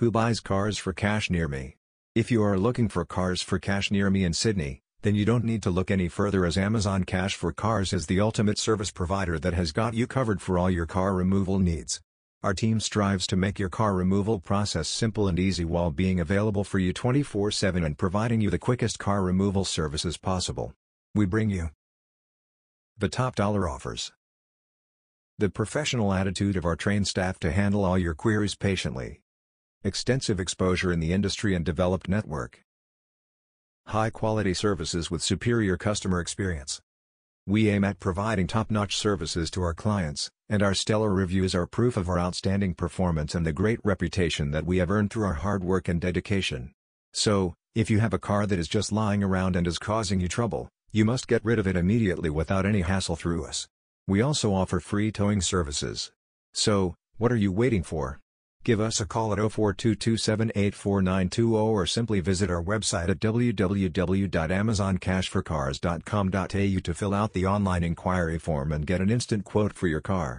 Who buys cars for cash near me? If you are looking for cars for cash near me in Sydney, then you don't need to look any further as Amazon Cash for Cars is the ultimate service provider that has got you covered for all your car removal needs. Our team strives to make your car removal process simple and easy while being available for you 24-7 and providing you the quickest car removal services possible. We bring you the top dollar offers. The professional attitude of our trained staff to handle all your queries patiently extensive exposure in the industry and developed network. High-quality services with superior customer experience. We aim at providing top-notch services to our clients, and our stellar reviews are proof of our outstanding performance and the great reputation that we have earned through our hard work and dedication. So, if you have a car that is just lying around and is causing you trouble, you must get rid of it immediately without any hassle through us. We also offer free towing services. So, what are you waiting for? Give us a call at 0422784920 or simply visit our website at www.amazoncashforcars.com.au to fill out the online inquiry form and get an instant quote for your car.